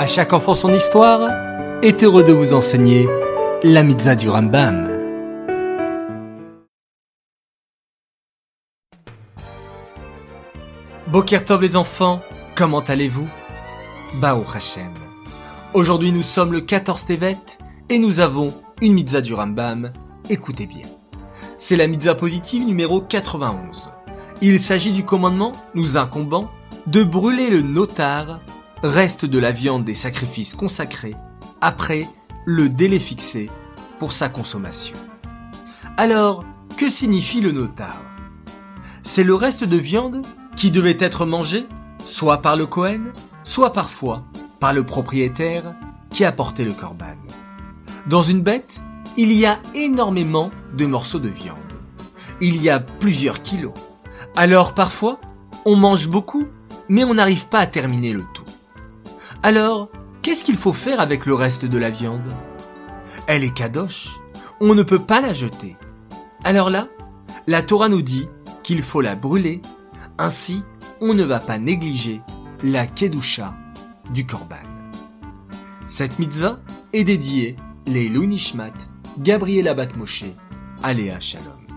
À chaque enfant son histoire est heureux de vous enseigner la mitzvah du Rambam. Bokertov les enfants, comment allez-vous? Bao Hashem. Aujourd'hui nous sommes le 14 Tevet et nous avons une mitzvah du Rambam. Écoutez bien. C'est la mitzvah positive numéro 91. Il s'agit du commandement nous incombant de brûler le notar, reste de la viande des sacrifices consacrés, après le délai fixé pour sa consommation. Alors, que signifie le notar? C'est le reste de viande qui devait être mangé, soit par le Cohen, soit parfois par le propriétaire qui apportait le corban. Dans une bête, il y a énormément de morceaux de viande. Il y a plusieurs kilos. Alors parfois, on mange beaucoup, mais on n'arrive pas à terminer le. Alors, qu'est-ce qu'il faut faire avec le reste de la viande? Elle est kadosh, on ne peut pas la jeter. Alors là, la Torah nous dit qu'il faut la brûler, ainsi on ne va pas négliger la kedusha du korban. Cette mitzvah est dédiée les Lunishmat, Gabriela Batmoshe, Aléa Shalom.